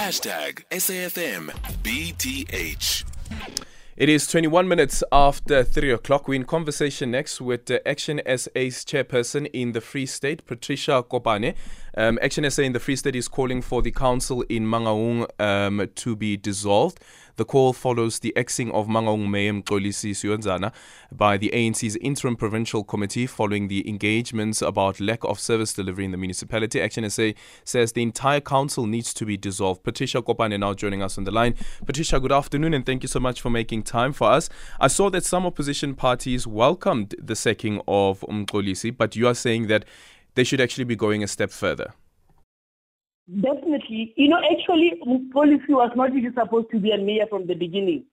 Hashtag SAFM BTH. It is 21 minutes after 3 o'clock. We're in conversation next with Action SA's chairperson in the Free State, Patricia Kopane. Um, Action SA in the Free State is calling for the council in Mangaung um, to be dissolved. The call follows the axing of Mangaung Mayor Mxolisi Siyonzana by the ANC's interim provincial committee following the engagements about lack of service delivery in the municipality. Action SA says the entire council needs to be dissolved. Patricia Kopane now joining us on the line. Patricia, good afternoon and thank you so much for making time for us. I saw that some opposition parties welcomed the sacking of Mxolisi, but you are saying that they should actually be going a step further. Definitely. You know, actually, Mxolisi was not even supposed to be a mayor from the beginning.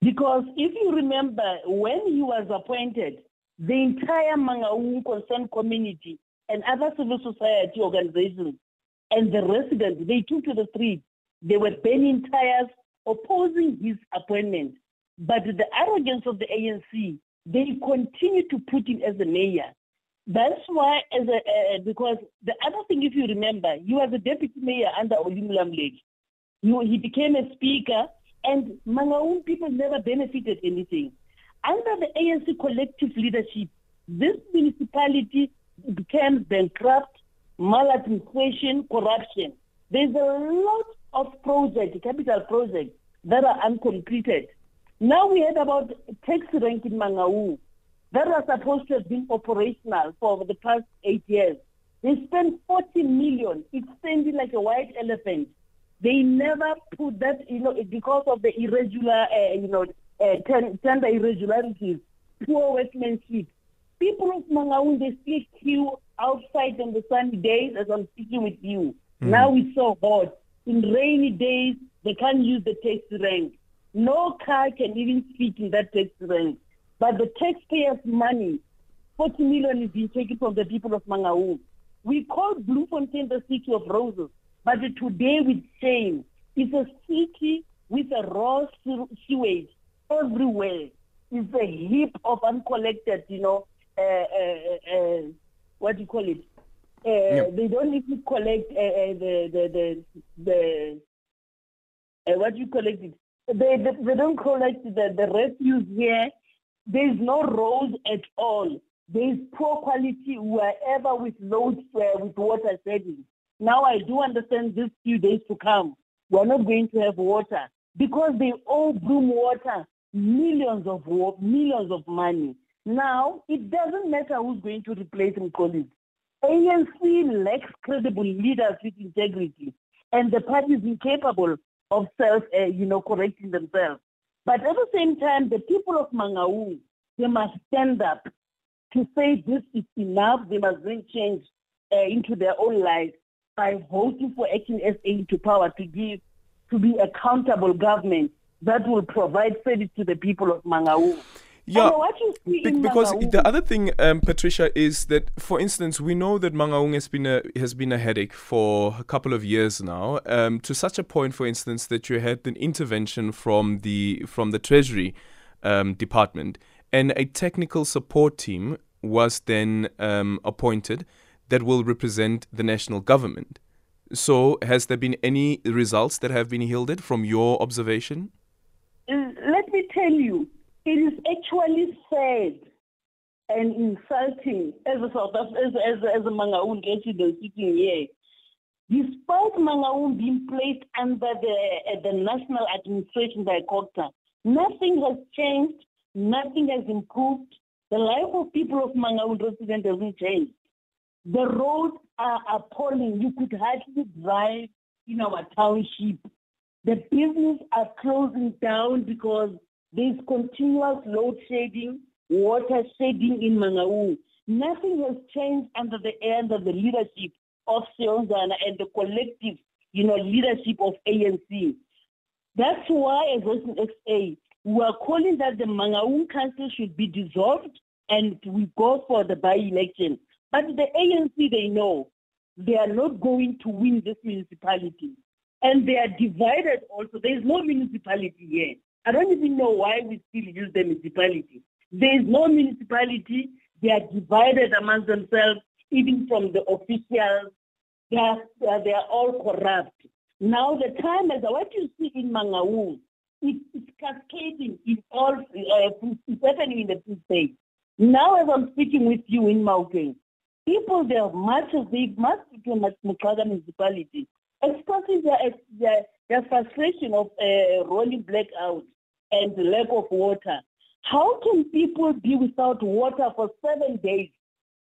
Because if you remember, when he was appointed, the entire Mangaung concerned community and other civil society organizations and the residents, they took to the streets. They were burning tires, opposing his appointment. But the arrogance of the ANC, they continued to put him as the mayor. That's why, as a, uh, because the other thing, if you remember, he was a deputy mayor under Olly Mlamleli. He became a speaker, and Mangaung people never benefited anything. Under the ANC collective leadership, this municipality became bankrupt, maladministration, corruption. There's a lot of projects, capital projects, that are uncompleted. Now we heard about tax rank in Mangaung that was supposed to have been operational for the past eight years. They spent 40 million. It's standing like a white elephant. They never put that, you know, because of the irregular, uh, you know, uh, tender irregularities, poor workmanship. People of Mangaung, they still queue outside on the sunny days as I'm speaking with you. Mm. Now it's so hot. In rainy days, they can't use the taxi rank. No car can even fit in that taxi rank. But the taxpayers' money, 40 million is being taken from the people of Mangaung. We call Bloemfontein the city of roses, but today with shame, it's a city with a raw sewage everywhere. It's a heap of uncollected, you know, uh, uh, uh, what do you call it? Uh, yep. They don't even collect uh, uh, the the the, the what do you collect it? They, they, they don't collect the, the refuse here there is no road at all. There is poor quality wherever with loads uh, with water shedding. Now I do understand these few days to come, we're not going to have water because they all Bloem Water millions of millions of money. Now it doesn't matter who's going to replace colleagues. ANC lacks credible leaders with integrity, and the party is incapable of self, uh, you know, correcting themselves. But at the same time, the people of Mangaung, they must stand up to say this is enough. They must bring change uh, into their own lives by voting for Action SA to power to give, to be accountable government that will provide service to the people of Mangaung. Yeah, be- because the other thing, um, Patricia, is that, for instance, we know that Mangaung has been a has been a headache for a couple of years now. Um, to such a point, for instance, that you had an intervention from the from the Treasury um, Department, and a technical support team was then um, appointed that will represent the national government. So, has there been any results that have been yielded from your observation? Let me tell you it is actually sad and insulting as a South as, as, as a Mangaung resident sitting here. Despite Mangaung being placed under the, uh, the national administration by COGTA, nothing has changed, nothing has improved. The life of people of Mangaung resident hasn't changed. The roads are appalling. You could hardly drive in our township. The business are closing down because there's continuous load shedding, water shedding in Mangaung. Nothing has changed under the under the leadership of Siyonzana and the collective, you know, leadership of ANC. That's why as Action SA, we are calling that the Mangaung Council should be dissolved and we go for the by-election. But the ANC, they know they are not going to win this municipality. And they are divided also. There is no municipality here. I don't even know why we still use the municipality. There is no municipality. They are divided amongst themselves, even from the officials. They are, they are all corrupt. Now the time is what you see in Mangaung, it, it's cascading in all, uh, it's happening in the Free State. Now as I'm speaking with you in Maokeng, people there much as they must to Moqhaka municipality expressing their, their, their frustration of uh, rolling blackout and lack of water. How can people be without water for seven days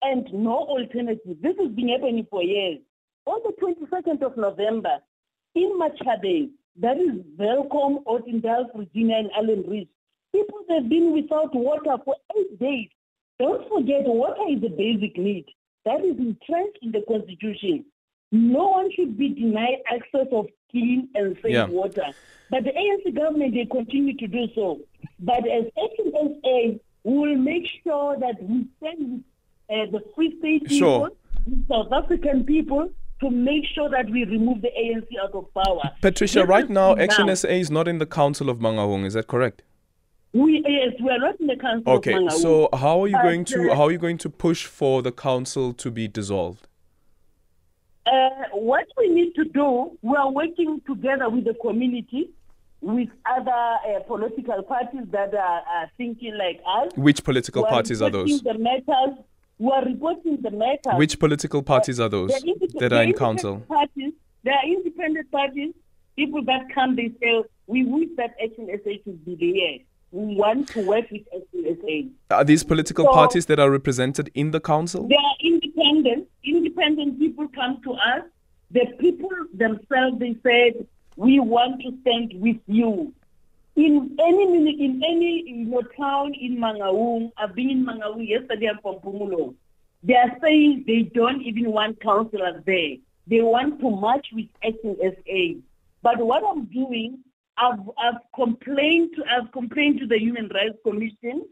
and no alternative? This has been happening for years. On the 22nd of November, in Matjhabeng, that is Welkom, Ottendal, Virginia, and Allanridge, people have been without water for eight days. Don't forget, water is a basic need. That is entrenched in the Constitution. No one should be denied access of clean and safe yeah. water. But the ANC government, they continue to do so. But as Action SA, we will make sure that we send uh, the Free State people, sure. South African people, to make sure that we remove the ANC out of power. Patricia, this right now, Action SA is not in the Council of Mangaung. Is that correct? We yes, we are not in the council. Okay, so how are you but, going to uh, how are you going to push for the council to be dissolved? Uh, what we need to do, we are working together with the community with other uh, political parties that are, are, thinking like us. Which political parties are those? The matters. We are reporting the matters. Which political parties are those that are in council? Parties, there are independent parties, people that come, they say, we wish that Action SA should be there. We want to work with Action SA. Are these political so, parties that are represented in the council? They are independent. Independent people come to us. The people themselves, they said, we want to stand with you. In any in any you know, town in Mangaung, I've been in Mangaung yesterday I'm from Phomolong. They are saying they don't even want councillors there. They want to march with SA. But what I'm doing, I've, I've complained to I've complained to the Human Rights Commission.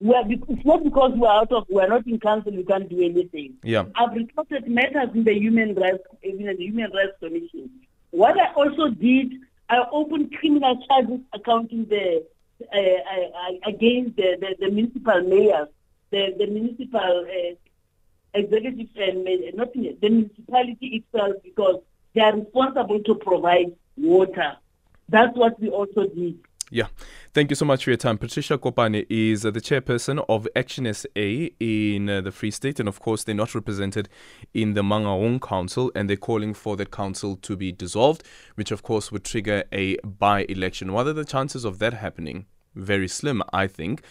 Where it's not because we're out of we're not in council we can't do anything. Yeah. I've reported matters in the Human Rights in the Human Rights Commission. What I also did, I opened criminal charges accounting the uh, uh, against the, the, the, municipal mayors, the, the municipal uh, executive, and not the municipality itself, because they are responsible to provide water. That's what we also did. Yeah. Thank you so much for your time. Patricia Kopane is uh, the chairperson of Action SA in uh, the Free State. And of course, they're not represented in the Mangaung Council and they're calling for that council to be dissolved, which of course would trigger a by election. What are the chances of that happening? Very slim, I think.